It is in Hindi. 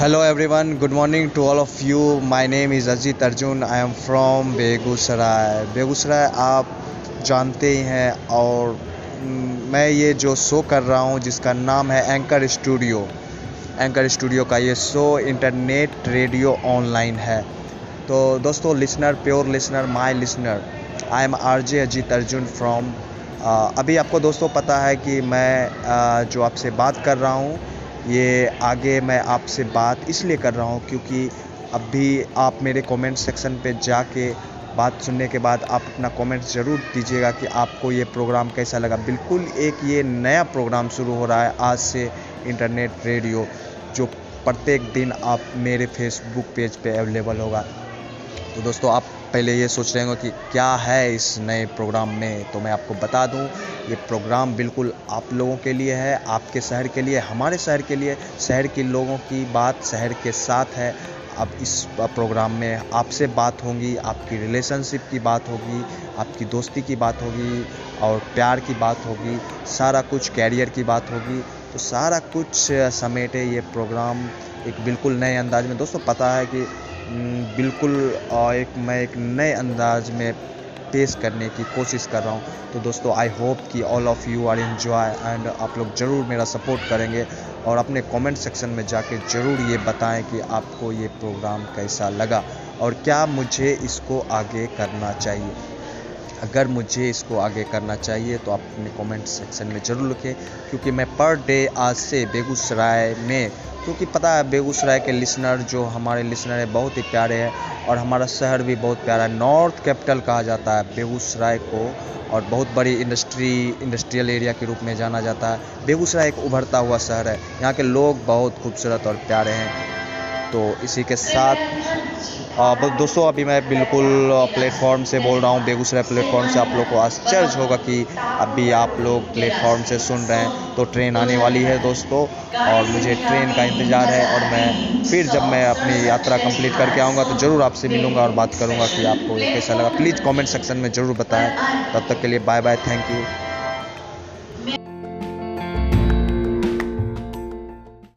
Hello everyone, good morning to all of you. My name is Ajit Arjun. I am from Begusarai Begusarai आप जानते ही हैं और मैं ये जो शो कर रहा हूँ जिसका नाम है एंकर स्टूडियो एंकर स्टूडियो का ये शो इंटरनेट रेडियो ऑनलाइन है तो दोस्तों listener pure listener my listener I am R J Ajit Arjun from अभी आपको दोस्तों पता है कि मैं uh, जो आपसे बात कर रहा हूँ ये आगे मैं आपसे बात इसलिए कर रहा हूँ क्योंकि अभी आप मेरे कमेंट सेक्शन पे जाके बात सुनने के बाद आप अपना कमेंट ज़रूर दीजिएगा कि आपको ये प्रोग्राम कैसा लगा। बिल्कुल एक ये नया प्रोग्राम शुरू हो रहा है आज से इंटरनेट रेडियो जो प्रत्येक दिन आप मेरे फेसबुक पेज पे अवेलेबल होगा। तो दोस्तों, आप पहले ये सोच रहे होंगे कि क्या है इस नए प्रोग्राम में तो मैं आपको बता दूँ, ये प्रोग्राम बिल्कुल आप लोगों के लिए है, आपके शहर के लिए, हमारे शहर के लिए, शहर के लोगों की बात शहर के साथ है। अब इस प्रोग्राम में आपसे बात होगी, आपकी रिलेशनशिप की बात होगी, आपकी दोस्ती की बात होगी और प्यार की बात होगी, सारा कुछ कैरियर की बात होगी। तो सारा कुछ समेटे ये प्रोग्राम एक बिल्कुल नए अंदाज में। दोस्तों, पता है कि बिल्कुल एक, मैं एक नए अंदाज में पेश करने की कोशिश कर रहा हूँ। तो दोस्तों आई होप कि all of you are enjoy and आप लोग ज़रूर मेरा सपोर्ट करेंगे और अपने कमेंट सेक्शन में जाके ज़रूर ये बताएँ कि आपको ये प्रोग्राम कैसा लगा और क्या मुझे इसको आगे करना चाहिए। अगर मुझे इसको आगे करना चाहिए तो आप अपने कमेंट सेक्शन में ज़रूर लिखें, क्योंकि मैं पर डे आज से बेगूसराय में, क्योंकि पता है बेगूसराय के लिसनर जो हमारे लिसनर है, बहुत ही प्यारे हैं, और हमारा शहर भी बहुत प्यारा है। नॉर्थ कैपिटल कहा जाता है, बेगूसराय को, और बहुत बड़ी इंडस्ट्री इंडस्ट्रियल एरिया के रूप में जाना जाता है। बेगूसराय एक उभरता हुआ शहर है, यहाँ के लोग बहुत खूबसूरत और प्यारे हैं। तो इसी के साथ दोस्तों, अभी मैं बिल्कुल प्लेटफॉर्म से बोल रहा हूँ, बेगूसराय प्लेटफॉर्म से आप लोग को आश्चर्य होगा कि अभी आप लोग प्लेटफॉर्म से सुन रहे हैं तो ट्रेन आने वाली है दोस्तों, और मुझे ट्रेन का इंतज़ार है, और मैं फिर जब मैं अपनी यात्रा कंप्लीट करके आऊँगा तो ज़रूर आपसे मिलूँगा और बात करूँगा कि आपको कैसा लगा। प्लीज़ कॉमेंट सेक्शन में ज़रूर बताएँ। तब तक के लिए बाय बाय थैंक यू